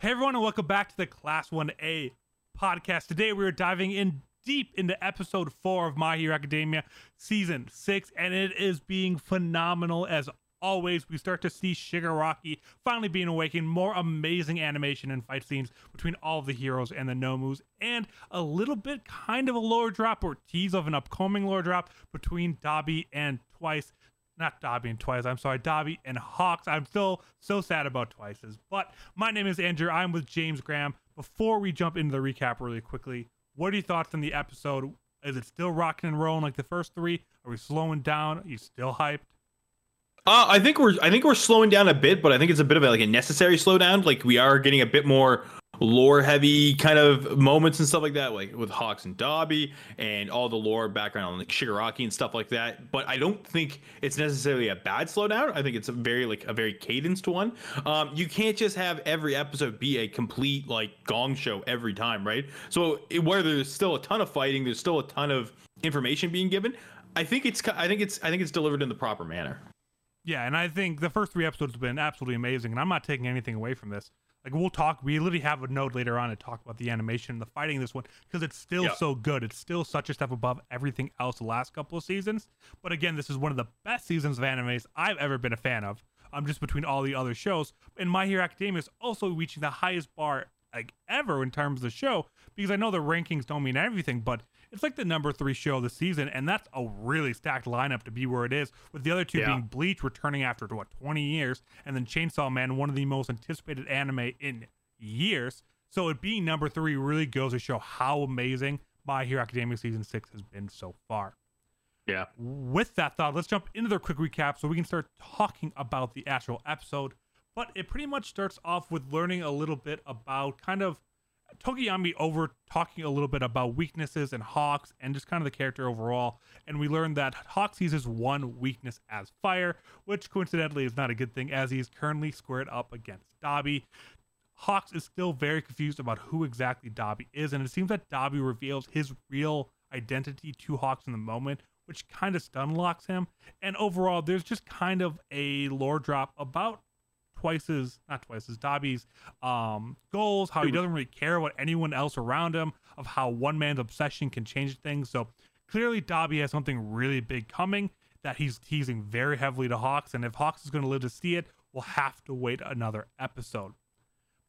Hey everyone, and welcome back to the Class 1A podcast. Today we are diving in deep into episode four of My Hero Academia season six, and it is being phenomenal as always. We start to see Shigaraki finally being awakened, more amazing animation and fight scenes between all of the heroes and the Nomus, and a little bit kind of a lore drop or tease of an upcoming lore drop between Dabi and Twice not Dabi and Twice. I'm sorry, Dabi and Hawks. I'm still so sad about Twice's. But my name is Andrew. I'm with James Graham. Before we jump into the recap really quickly, what are your thoughts on the episode? Is it still rocking and rolling like the first three? Are we slowing down? Are you still hyped? Uh, I think we're I think we're slowing down a bit, but I think it's a bit of a, like a necessary slowdown. Like we are getting a bit more lore heavy kind of moments and stuff like that, like with Hawks and Dabi and all the lore background on like Shigaraki and stuff like that. But I don't think it's necessarily a bad slowdown. I think it's a very like a very cadenced one. Um, you can't just have every episode be a complete like gong show every time, right? So it, where there's still a ton of fighting, there's still a ton of information being given. I think it's I think it's I think it's delivered in the proper manner. Yeah, and I think the first three episodes have been absolutely amazing, and I'm not taking anything away from this. Like we'll talk, we literally have a note later on to talk about the animation and the fighting in this one because it's still yeah. so good. It's still such a step above everything else the last couple of seasons. But again, this is one of the best seasons of animes I've ever been a fan of. I'm um, just between all the other shows. And My Hero Academia is also reaching the highest bar like ever in terms of the show because I know the rankings don't mean everything, but it's like the number three show of the season, and that's a really stacked lineup to be where it is. With the other two yeah. being Bleach returning after what 20 years, and then Chainsaw Man, one of the most anticipated anime in years. So it being number three really goes to show how amazing My Hero Academia season six has been so far. Yeah. With that thought, let's jump into the quick recap so we can start talking about the actual episode. But it pretty much starts off with learning a little bit about kind of Tokoyami over talking a little bit about weaknesses and Hawks and just kind of the character overall. And we learned that Hawks his one weakness as fire, which coincidentally is not a good thing as he's currently squared up against Dabi. Hawks is still very confused about who exactly Dabi is, and it seems that Dabi reveals his real identity to Hawks in the moment, which kind of stun locks him. And overall, there's just kind of a lore drop about Twice's not Twice's Dabi's um, goals, how he doesn't really care what anyone else around him, of how one man's obsession can change things. So clearly, Dabi has something really big coming that he's teasing very heavily to Hawks, and if Hawks is going to live to see it, we'll have to wait another episode.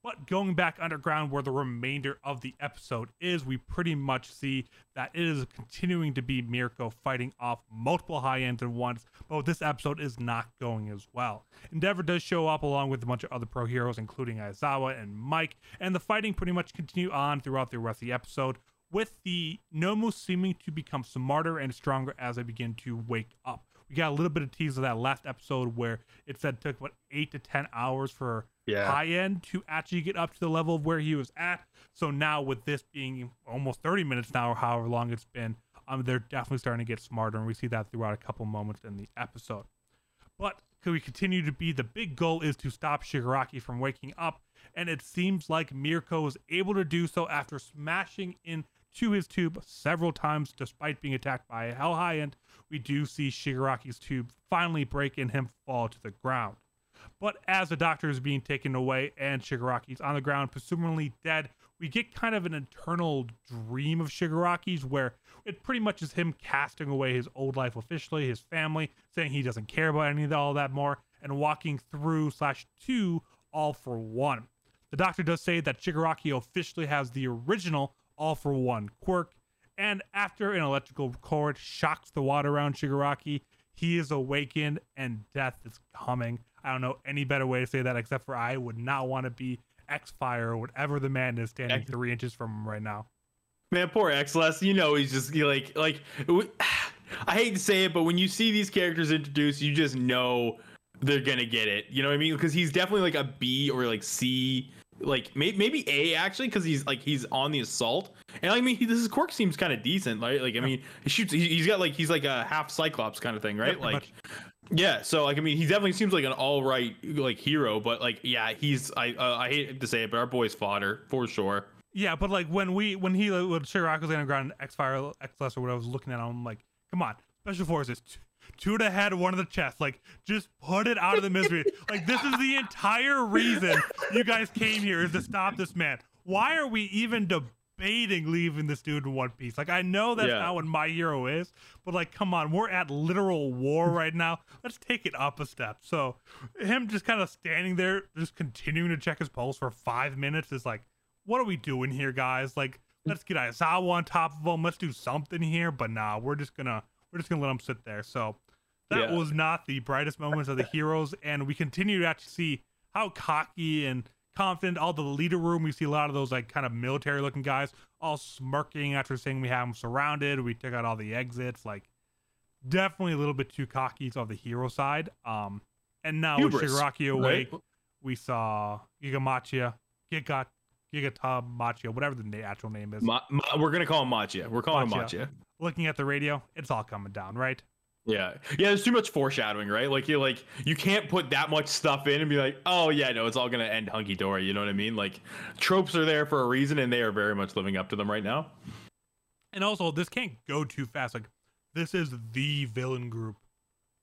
But going back underground where the remainder of the episode is, we pretty much see that it is continuing to be Mirko fighting off multiple high ends at once, but this episode is not going as well. Endeavor does show up along with a bunch of other pro heroes, including Aizawa and Mike, and the fighting pretty much continue on throughout the rest of the episode, with the Nomu seeming to become smarter and stronger as they begin to wake up. We got a little bit of tease of that last episode where it said it took what eight to ten hours for yeah. high end to actually get up to the level of where he was at. So now with this being almost 30 minutes now or however long it's been, um, they're definitely starting to get smarter, and we see that throughout a couple moments in the episode. But could we continue to be the big goal is to stop Shigaraki from waking up, and it seems like Mirko is able to do so after smashing into his tube several times despite being attacked by a Hell High End. We do see Shigaraki's tube finally break and him fall to the ground. But as the doctor is being taken away and Shigaraki's on the ground, presumably dead, we get kind of an internal dream of Shigaraki's where it pretty much is him casting away his old life officially, his family, saying he doesn't care about any of all that more, and walking through slash to all for one. The doctor does say that Shigaraki officially has the original all for one quirk, and after an electrical cord shocks the water around Shigaraki, he is awakened and death is coming. I don't know any better way to say that except for I would not want to be X Fire or whatever the man is standing X- three inches from him right now. Man, poor Exless. You know he's just like like. I hate to say it, but when you see these characters introduced, you just know they're gonna get it. You know what I mean? Because he's definitely like a B or like C, like maybe maybe A actually, because he's like he's on the assault. And I mean, he, this quirk seems kind of decent, right? Like I mean, he shoots. He, has got like he's like a half Cyclops kind of thing, right? like. Much. Yeah, so like I mean, he definitely seems like an all right like hero, but like yeah, he's I uh, I hate to say it, but our boy's fodder for sure. Yeah, but like when we when he when Shigaraki was on the ground, X Fire X Less or what I was looking at, I'm like, come on, Special Forces, two to the head, one to the chest. Like, just put it out of the misery. like, this is the entire reason you guys came here is to stop this man. Why are we even debating leaving this dude in one piece? Like, I know that's Yeah. not what my hero is, but like, come on, we're at literal war right now. Let's take it up a step. So, him just kind of standing there, just continuing to check his pulse for five minutes is like, what are we doing here, guys? Like, let's get Aizawa on top of him. Let's do something here. But nah, we're just gonna we're just gonna let him sit there. So that Yeah. was not the brightest moments of the heroes, and we continue to actually see how cocky and confident all the leader room. We see a lot of those like kind of military looking guys all smirking after saying we have them surrounded. We took out all the exits. Like definitely a little bit too cocky on the hero side. Um, and now with Shigaraki awake, right? we saw Gigamachia, Giga, Gigatab Machia, whatever the actual name is. Ma- Ma- we're gonna call him Machia. We're calling Machia. him Machia. Looking at the radio, it's all coming down, right? Yeah, yeah. There's too much foreshadowing, right? Like you like you can't put that much stuff in and be like, oh yeah, no, it's all gonna end hunky dory. You know what I mean? Like tropes are there for a reason, and they are very much living up to them right now. And also, this can't go too fast. Like, this is the villain group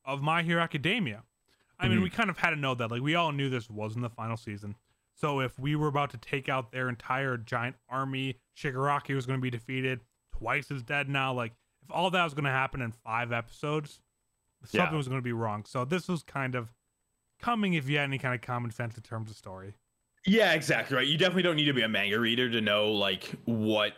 of My Hero Academia. I mean, Mhm. we kind of had to know that. Like, we all knew this wasn't the final season. So if we were about to take out their entire giant army, Shigaraki was going to be defeated, twice as dead now. Like, if all that was going to happen in five episodes, something Yeah. was going to be wrong. So this was kind of coming if you had any kind of common sense in terms of story. Yeah, exactly right. You definitely don't need to be a manga reader to know like what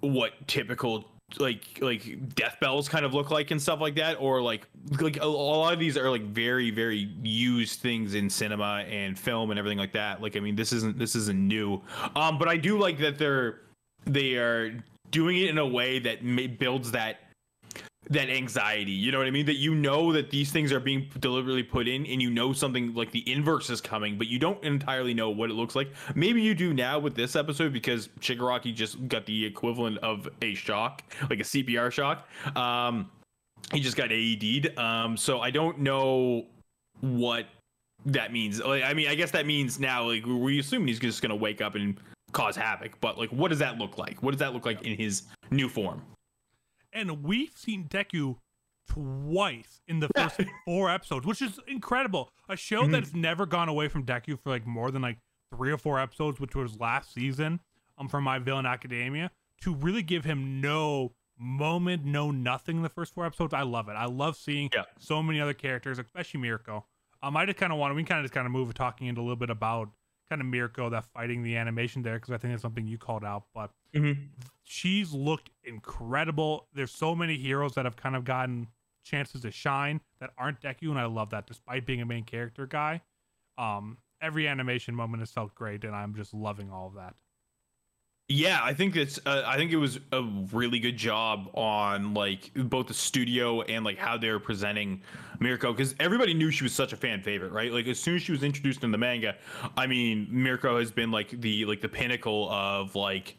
what typical like like death bells kind of look like and stuff like that or like like a, a lot of these are like very very used things in cinema and film and everything like that. Like i mean this isn't this isn't new. Um but i do like that they're they are doing it in a way that ma- builds that that anxiety you know what i mean? That you know that these things are being deliberately put in and you know something like the inverse is coming but you don't entirely know what it looks like. Maybe you do now with this episode because shigaraki just got the equivalent of a shock like a cpr shock. Um he just got aed'd um so i don't know what that means. Like i mean i guess that means now like we assume he's just gonna wake up and cause havoc but like what does that look like? What does that look like in his new form And we've seen Deku twice in the first four episodes, which is incredible. A show Mhm. that's never gone away from Deku for like more than like three or four episodes, which was last season, um, from My Villain Academia, to really give him no moment, no nothing in the first four episodes. I love it. I love seeing Yeah. so many other characters, especially Mirko. Um, I just kind of want to, we kind of just kind of move talking into a little bit about kind of Mirko, that fighting the animation there, because I think that's something you called out. But she's looked incredible. There's so many heroes that have kind of gotten chances to shine that aren't Deku, and I love that. Despite being a main character guy, um, every animation moment has felt great, and I'm just loving all of that. Yeah, I think it's. Uh, I think it was a really good job on like both the studio and like how they were presenting Mirko because everybody knew she was such a fan favorite, right? Like as soon as she was introduced in the manga, I mean, Mirko has been like the like the pinnacle of like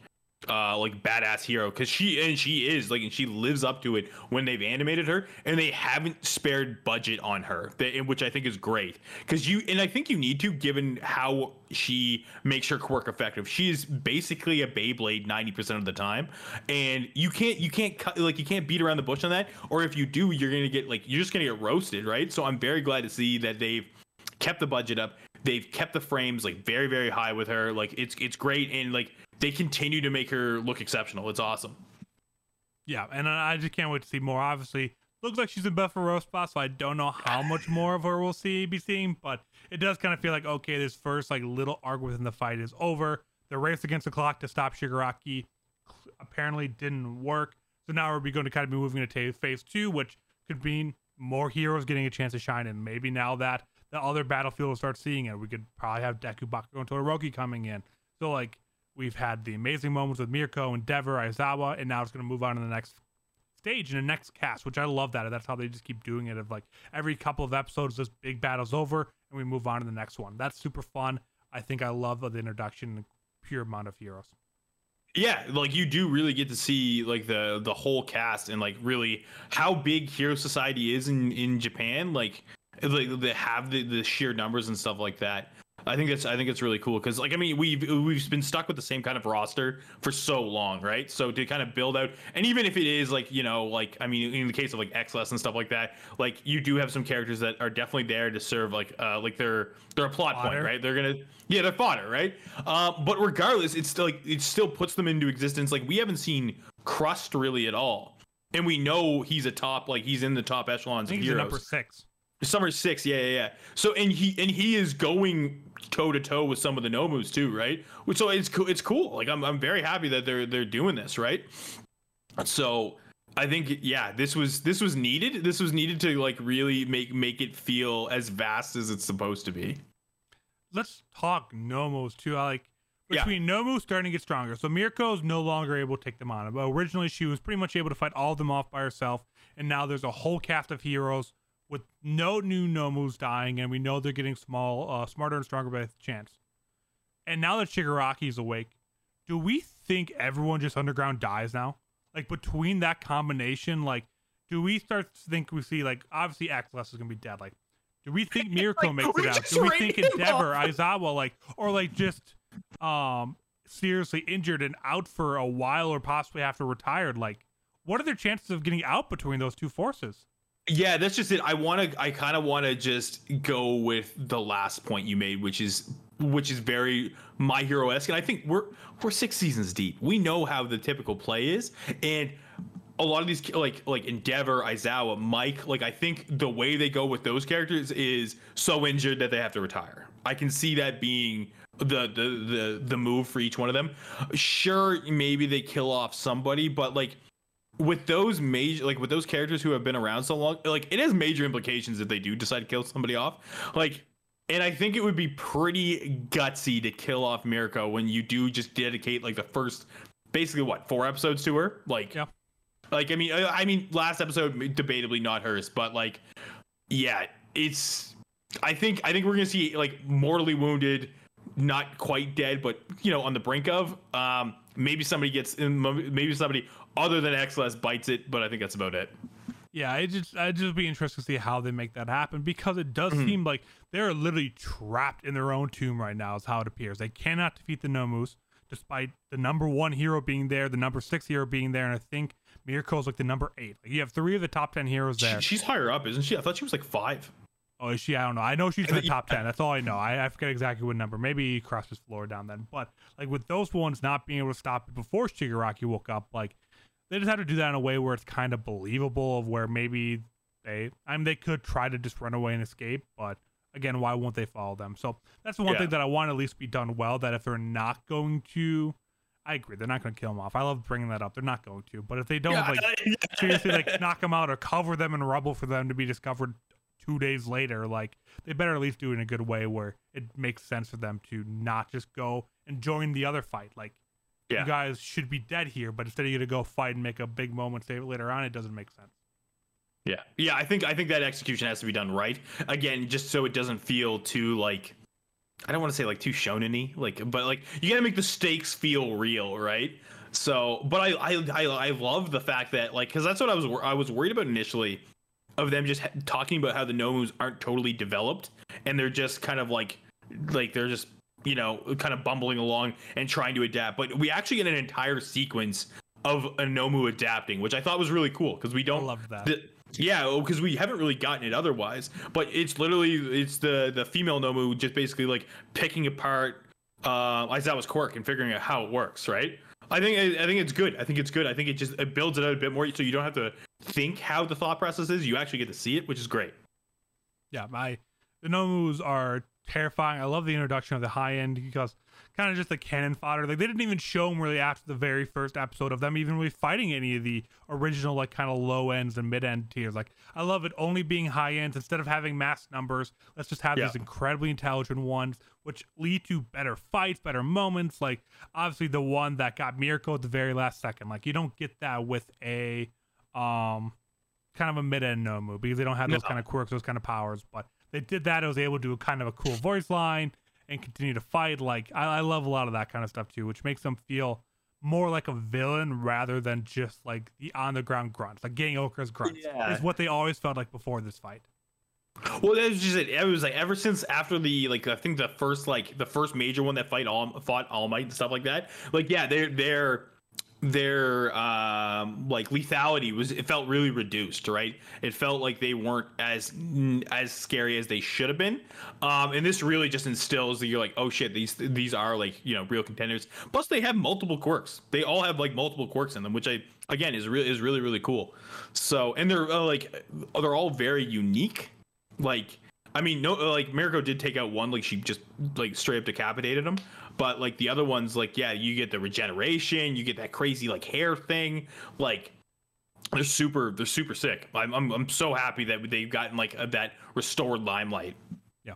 uh like badass hero because she and she is like and she lives up to it when they've animated her and they haven't spared budget on her which i think is great because you and i think you need to given how she makes her quirk effective she is basically a beyblade 90% of the time and you can't you can't cut like you can't beat around the bush on that or if you do you're gonna get like you're just gonna get roasted right so i'm very glad to see that they've kept the budget up. They've kept the frames like very very high with her. Like it's it's great and like they continue to make her look exceptional. It's awesome. Yeah, and I just can't wait to see more. Obviously, looks like she's in Buffalo spot, so I don't know how much more of her we'll see be seeing, but it does kind of feel like okay, this first like little arc within the fight is over. The race against the clock to stop Shigaraki apparently didn't work, so now we're going to kind of be moving into phase two, which could mean more heroes getting a chance to shine, and maybe now that the other battlefield will start seeing it, we could probably have Deku, Bakugo, and Todoroki coming in. So like we've had the amazing moments with Mirko, Endeavor, Aizawa, and now it's going to move on to the next stage in the next cast, which I love that. That's how they just keep doing it. Of like every couple of episodes, this big battle's over, and we move on to the next one. That's super fun. I think I love the introduction, and pure amount of heroes. Yeah, like you do really get to see like the the whole cast and like really how big Hero Society is in in Japan. Like like they have the, the sheer numbers and stuff like that. I think that's I think it's really cool because like I mean we've we've been stuck with the same kind of roster for so long, right? So to kind of build out, and even if it is like you know like I mean in the case of like XLS and stuff like that, like you do have some characters that are definitely there to serve like uh like they're they're a plot Fodder. point, right? They're gonna yeah they're fodder, right? Um, but regardless, it's still like it still puts them into existence. Like we haven't seen Crust really at all, and we know he's a top like he's in the top I echelons think of he's heroes. number six. Summer six, yeah, yeah, yeah. So and he and he is going toe to toe with some of the Nomus too, right? So it's cool. It's cool. Like I'm I'm very happy that they're they're doing this, right? So I think yeah, this was this was needed. This was needed to like really make make it feel as vast as it's supposed to be. Let's talk Nomos too. I like Yeah. between Nomu starting to get stronger. So Mirko's no longer able to take them on. But originally she was pretty much able to fight all of them off by herself, and now there's a whole cast of heroes with no new Nomus dying, and we know they're getting small, uh, smarter and stronger by chance. And now that Shigaraki's awake, do we think everyone just underground dies now? Like between that combination, like do we start to think we see like obviously Axeles is gonna be dead? Like, do we think Mirko Like, makes it out? Do we think Endeavor, off. Aizawa, like, or like just um seriously injured and out for a while or possibly after retired? Like, what are their chances of getting out between those two forces? Yeah, that's just it. I want to. I kind of want to just go with the last point you made, which is which is very my hero esque, and I think we're we're six seasons deep. We know how the typical play is, and a lot of these like like Endeavor, Aizawa, Mike. Like I think the way they go with those characters is so injured that they have to retire. I can see that being the the the the move for each one of them. Sure, maybe they kill off somebody, but like with those major like with those characters who have been around so long like it has major implications if they do decide to kill somebody off like and i think it would be pretty gutsy to kill off mirko when you do just dedicate like the first basically what four episodes to her like Yeah. like i mean I, I mean last episode debatably not hers but like yeah it's i think i think we're gonna see like mortally wounded not quite dead but you know on the brink of um maybe somebody gets maybe somebody other than xls bites it but i think that's about it Yeah, it just I'd just be interested to see how they make that happen because it does Mhm. seem like they're literally trapped in their own tomb right now, is how it appears. They cannot defeat the Nomus, despite the number one hero being there, the number six hero being there, and I think Mirko's like the number eight. Like you have three of the top ten heroes there. She, she's higher up isn't she i thought she was like five Oh, is she? I don't know. I know she's in the top ten. That's all I know. I, I forget exactly what number. Maybe crossed his floor down then. But like with those ones not being able to stop it before Shigaraki woke up, like they just have to do that in a way where it's kind of believable. Of where maybe they, I mean, they could try to just run away and escape, but again, why won't they follow them? So that's the one Yeah. thing that I want to at least be done well. That if they're not going to, I agree, they're not going to kill them off. I love bringing that up. They're not going to, but if they don't, Yeah, like seriously like knock them out or cover them in rubble for them to be discovered two days later like they better at least do it in a good way where it makes sense for them to not just go and join the other fight like Yeah. you guys should be dead here but instead of you to go fight and make a big moment save later on it doesn't make sense Yeah, yeah. I think I think that execution has to be done right. Again, just so it doesn't feel too like I don't want to say like too shonen-y, like, but like you got to make the stakes feel real, right? So, but I I I, I love the fact that like because that's what I was I was worried about initially of them just ha- talking about how the Nomus aren't totally developed and they're just kind of like like they're just you know kind of bumbling along and trying to adapt. But we actually get an entire sequence of a Nomu adapting, which I thought was really cool because we don't love that yeah, because we haven't really gotten it otherwise. But it's literally it's the the female Nomu just basically like picking apart uh Aizawa's quirk and figuring out how it works, right? I think I think it's good. I think it's good. I think it just it builds it out a bit more so you don't have to think how the thought process is. You actually get to see it, which is great. yeah my the nomus are terrifying i love the introduction of the high end because kind of just the cannon fodder like they didn't even show them really after the very first episode of them even really fighting any of the original like kind of low ends and mid end tiers like i love it only being high ends instead of having mass numbers let's just have Yeah. these incredibly intelligent ones which lead to better fights better moments like obviously the one that got Mirko at the very last second like you don't get that with a um kind of a mid end Nomu because they don't have those No. kind of quirks, those kind of powers. But they did that. I was able to do a kind of a cool voice line and continue to fight. Like I, I love a lot of that kind of stuff too, which makes them feel more like a villain rather than just like the on the ground grunts, like getting Okra's grunts. Yeah. Is what they always felt like before this fight. Well, that was just it. It was like ever since after the like I think the first like the first major one that fight all fought All Might and stuff like that. Like yeah, they're they're their um like lethality was it felt really reduced right? It felt like they weren't as as scary as they should have been. Um and this really just instills that you're like oh shit these these are like you know real contenders. Plus they have multiple quirks. They all have like multiple quirks in them which i again is really is really really cool. So and they're uh, like they're all very unique. Like I mean, no, like Mirko did take out one, like she just like straight up decapitated him. But like the other ones, like yeah, you get the regeneration, you get that crazy like hair thing, like they're super, they're super sick. I'm, I'm, I'm so happy that they've gotten like a, that restored limelight. Yeah,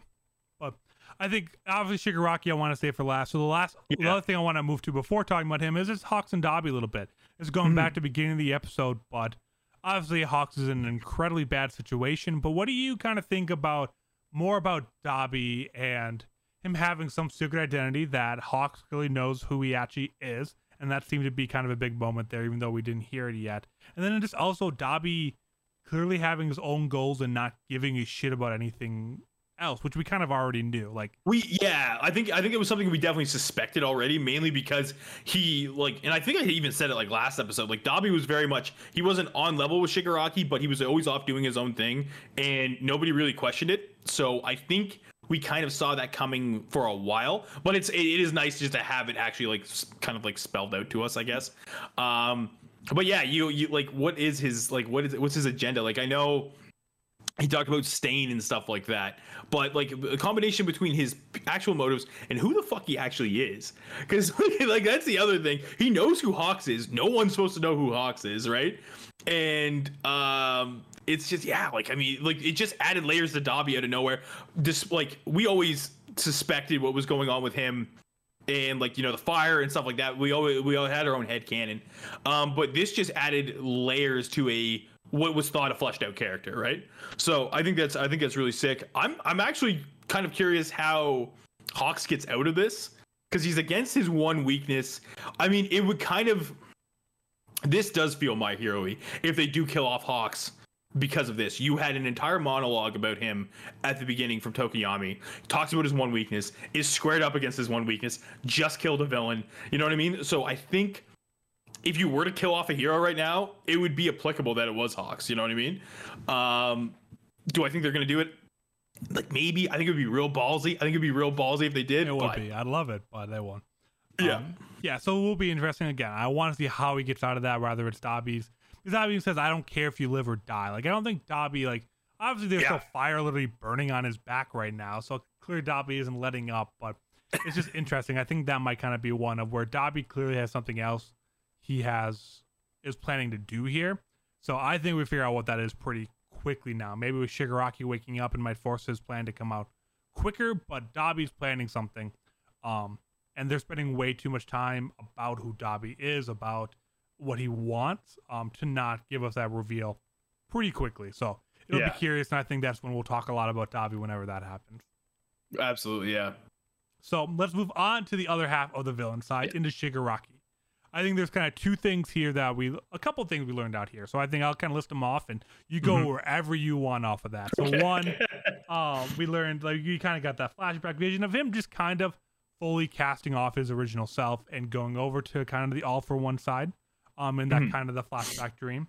but I think obviously Shigaraki I want to save for last. So the last, yeah. the other thing I want to move to before talking about him is this Hawks and Dabi a little bit. It's going mm-hmm. back to the beginning of the episode, but obviously Hawks is in an incredibly bad situation. But what do you kind of think about? More about Dabi and him having some secret identity that Hawks clearly knows who he actually is. And that seemed to be kind of a big moment there, even though we didn't hear it yet. And then just also Dabi clearly having his own goals and not giving a shit about anything else, which we kind of already knew. Like we, yeah, I think I think it was something we definitely suspected already, mainly because he like, and I think I even said it like last episode. Like Dabi was very much he wasn't on level with Shigaraki, but he was always off doing his own thing, and nobody really questioned it. So I think we kind of saw that coming for a while, but it's it, it is nice just to have it actually like kind of like spelled out to us, I guess. Um, but yeah, you you like what is his like what is what's his agenda? Like I know he talked about stain and stuff like that. But like a combination between his actual motives and who the fuck he actually is. Because like that's the other thing. He knows who hawks is. No one's supposed to know who hawks is right? And um it's just yeah like i mean like it just added layers to dabi out of nowhere. Just like we always suspected what was going on with him and like you know the fire and stuff like that. We always we all had our own head canon um but this just added layers to a what was thought a fleshed out character, right? So I think that's I think that's really sick. I'm I'm actually kind of curious how Hawks gets out of this because he's against his one weakness. I mean, it would kind of this does feel my hero if they do kill off Hawks because of this. You had an entire monologue about him at the beginning from Tokoyami. Talks about his one weakness, is squared up against his one weakness, just killed a villain. You know what I mean? So I think if you were to kill off a hero right now, it would be applicable that it was Hawks. You know what I mean? Um, do I think they're going to do it? Like maybe. I think it would be real ballsy. I think it'd be real ballsy if they did. It would be. I'd love it, but they won't. Yeah. Um, yeah. So it will be interesting again. I want to see how he gets out of that. Whether it's Dabi's, because Dabi says, "I don't care if you live or die." Like I don't think Dabi like. Obviously, there's yeah. still fire literally burning on his back right now, so clearly Dabi isn't letting up. But it's just interesting. I think that might kind of be one of where Dabi clearly has something else he has is planning to do here. So I think we figure out what that is pretty quickly now. Maybe with Shigaraki waking up and might force his plan to come out quicker, but Dabi's planning something. Um, and they're spending way too much time about who Dabi is, about what he wants, um, to not give us that reveal pretty quickly. So it'll yeah. be curious, and I think that's when we'll talk a lot about Dabi whenever that happens. Absolutely, yeah. So let's move on to the other half of the villain side yeah. into Shigaraki. I think there's kind of two things here that we, a couple things we learned out here. So I think I'll kind of list them off, and you go mm-hmm. wherever you want off of that. So okay. one, um, we learned like you kind of got that flashback vision of him just kind of fully casting off his original self and going over to kind of the all for one side, um, in that mm-hmm. kind of the flashback dream.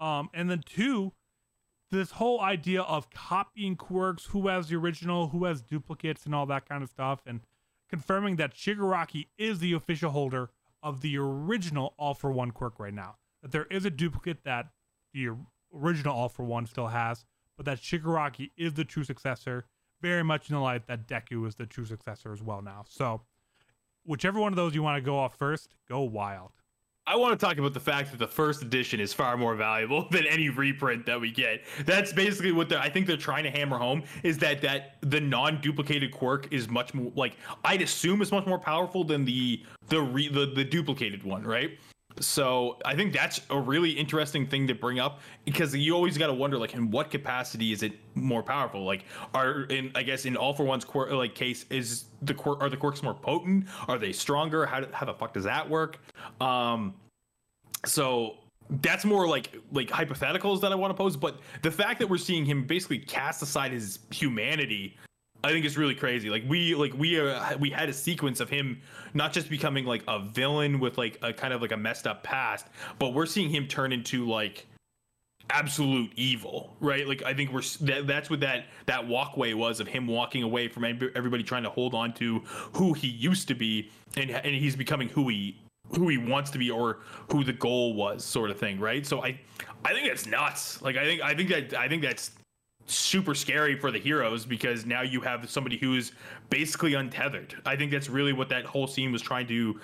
Um, and then two, this whole idea of copying quirks, who has the original, who has duplicates, and all that kind of stuff, and confirming that Shigaraki is the official holder of the original All for One quirk right now. That there is a duplicate that the original All for One still has, but that Shigaraki is the true successor, very much in the light that Deku is the true successor as well now. So, whichever one of those you want to go off first, go wild. I want to talk about the fact that the first edition is far more valuable than any reprint that we get. That's basically what I think they're trying to hammer home is that that the non-duplicated quirk is much more like I'd assume is much more powerful than the the re, the, the duplicated one, right? So I think that's a really interesting thing to bring up because you always got to wonder like in what capacity is it more powerful? Like are in I guess in all for one's quirk like case is the quirk are the quirks more potent? Are they stronger? How how the fuck does that work? Um, so that's more like like hypotheticals that I want to pose. But the fact that we're seeing him basically cast aside his humanity, I think it's really crazy. Like we like we uh, are we had a sequence of him not just becoming like a villain with like a kind of like a messed up past, but we're seeing him turn into like absolute evil right? Like i think we're that, that's what that that walkway was of him walking away from everybody trying to hold on to who he used to be and and he's becoming who he who he wants to be or who the goal was sort of thing right? So i i think that's nuts. Like i think i think that i think that's super scary for the heroes because now you have somebody who's basically untethered i think that's really what that whole scene was trying to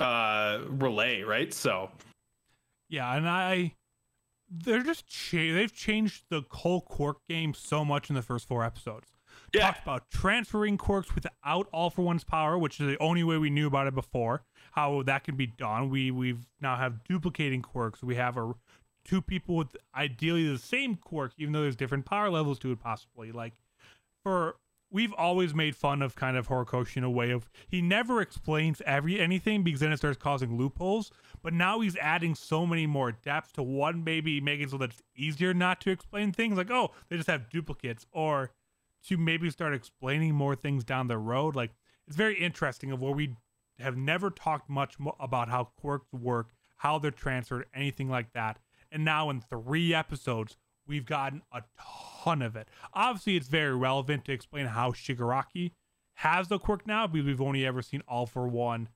uh relay right so yeah and i they're just cha- they've changed the Cole quirk game so much in the first four episodes yeah. talked about transferring quirks without all for one's power which is the only way we knew about it before how that can be done. We we've now have duplicating quirks. We have a two people with ideally the same quirk, even though there's different power levels to it possibly. Like for we've always made fun of kind of Horikoshi in a way of he never explains every anything because then it starts causing loopholes. But now he's adding so many more depths to one maybe making so that it's easier not to explain things like oh they just have duplicates or to maybe start explaining more things down the road. Like it's very interesting of where we have never talked much about how quirks work, how they're transferred, anything like that. And now in three episodes, we've gotten a ton of it. Obviously, it's very relevant to explain how Shigaraki has the quirk now, because we've only ever seen All for One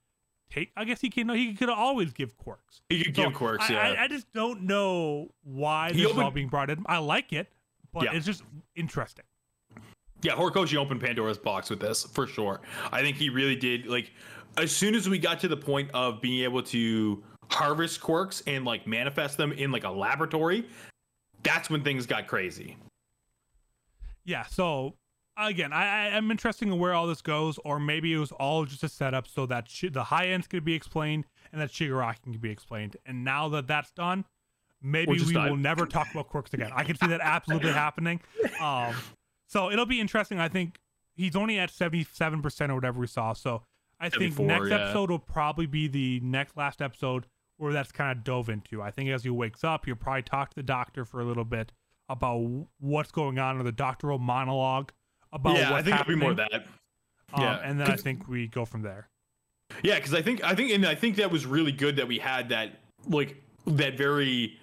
take. I guess he can. He could always give quirks. He could so give quirks. Yeah. I, I, just don't know why this opened, is all being brought in. I like it, but yeah. it's just interesting. Yeah, Horikoshi opened Pandora's box with this for sure. I think he really did. Like as soon as we got to the point of being able to harvest quirks and like manifest them in like a laboratory, that's when things got crazy. Yeah. So again, I, I'm interested in where all this goes, or maybe it was all just a setup so that sh- the high ends could be explained and that Shigaraki can be explained. And now that that's done, maybe we will never talk about quirks again. I can see that absolutely happening. Um, so it'll be interesting. I think he's only at 77% or whatever we saw. So I think next yeah. episode will probably be the next last episode where that's kind of dove into. I think as he wakes up, he'll probably talk to the doctor for a little bit about what's going on, or the doctoral monologue about yeah, what's I think happening. it'll be more that. Um, yeah, and then I think we go from there. Yeah, because I think I think and I think that was really good that we had that like that very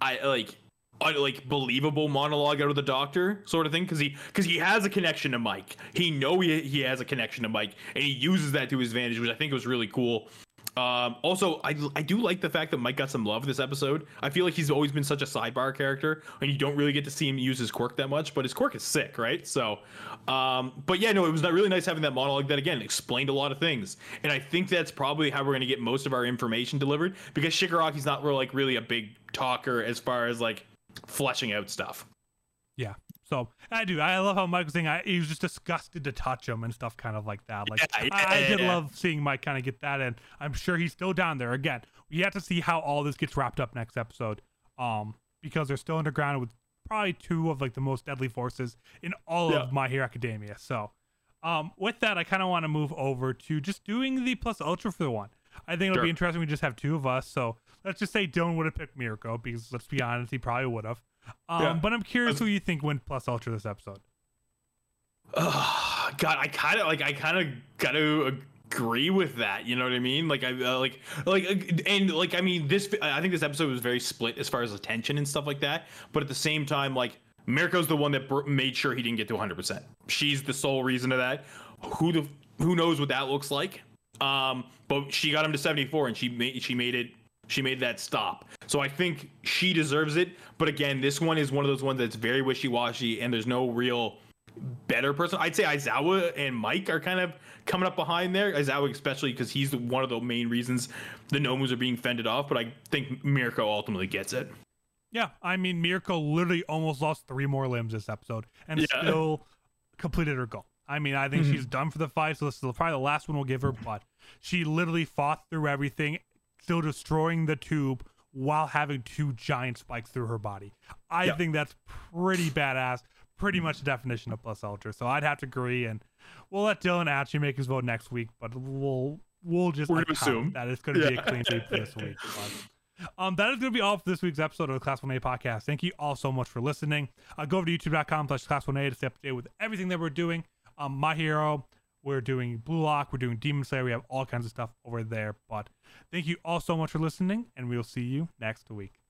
I like I like believable monologue out of the doctor sort of thing because he because he has a connection to Mike. He know he he has a connection to Mike and he uses that to his advantage, which I think was really cool. Um, also, I, I do like the fact that Mike got some love this episode. I feel like he's always been such a sidebar character, and you don't really get to see him use his quirk that much. But his quirk is sick, right? So, um, but yeah, no, it was not really nice having that monologue that again explained a lot of things, and I think that's probably how we're going to get most of our information delivered because Shigaraki's not like really a big talker as far as like fleshing out stuff. Yeah. So I do. I love how Mike was saying I, he was just disgusted to touch him and stuff, kind of like that. Like yeah, yeah, I, I, did yeah. love seeing Mike kind of get that, and I'm sure he's still down there. Again, we have to see how all this gets wrapped up next episode, um, because they're still underground with probably two of like the most deadly forces in all of My Hero Academia. So, um, with that, I kind of want to move over to just doing the plus ultra for the one. I think it'll sure. be interesting. We just have two of us, so let's just say Dylan would have picked Mirko because let's be honest, he probably would have. Um, yeah. But I'm curious who you think went plus ultra this episode. Oh, God, I kind of like. I kind of got to agree with that. You know what I mean? Like I uh, like like uh, and like I mean this. I think this episode was very split as far as attention and stuff like that. But at the same time, like Mirko's the one that br- made sure he didn't get to 100. percent She's the sole reason of that. Who the who knows what that looks like? Um, but she got him to 74 and she made she made it she made that stop. So I think she deserves it. But again, this one is one of those ones that's very wishy washy, and there's no real better person. I'd say Aizawa and Mike are kind of coming up behind there. Aizawa, especially because he's one of the main reasons the Nomus are being fended off. But I think Mirko ultimately gets it. Yeah, I mean Mirko literally almost lost three more limbs this episode, and yeah. still completed her goal. I mean, I think mm-hmm. she's done for the fight, so this is probably the last one we'll give her. But she literally fought through everything still destroying the tube while having two giant spikes through her body. I yep. think that's pretty badass. Pretty much the definition of plus ultra. So I'd have to agree, and we'll let Dylan actually make his vote next week. But we'll we'll just We're assume that it's going to yeah. be a clean sweep this week. Um, that is going to be all for this week's episode of the Class 1A podcast. Thank you all so much for listening. Uh, go over to youtube.com slash class 1A to stay up to date with everything that we're doing. Um, My Hero, we're doing Blue Lock, we're doing Demon Slayer. We have all kinds of stuff over there. But thank you all so much for listening, and we'll see you next week.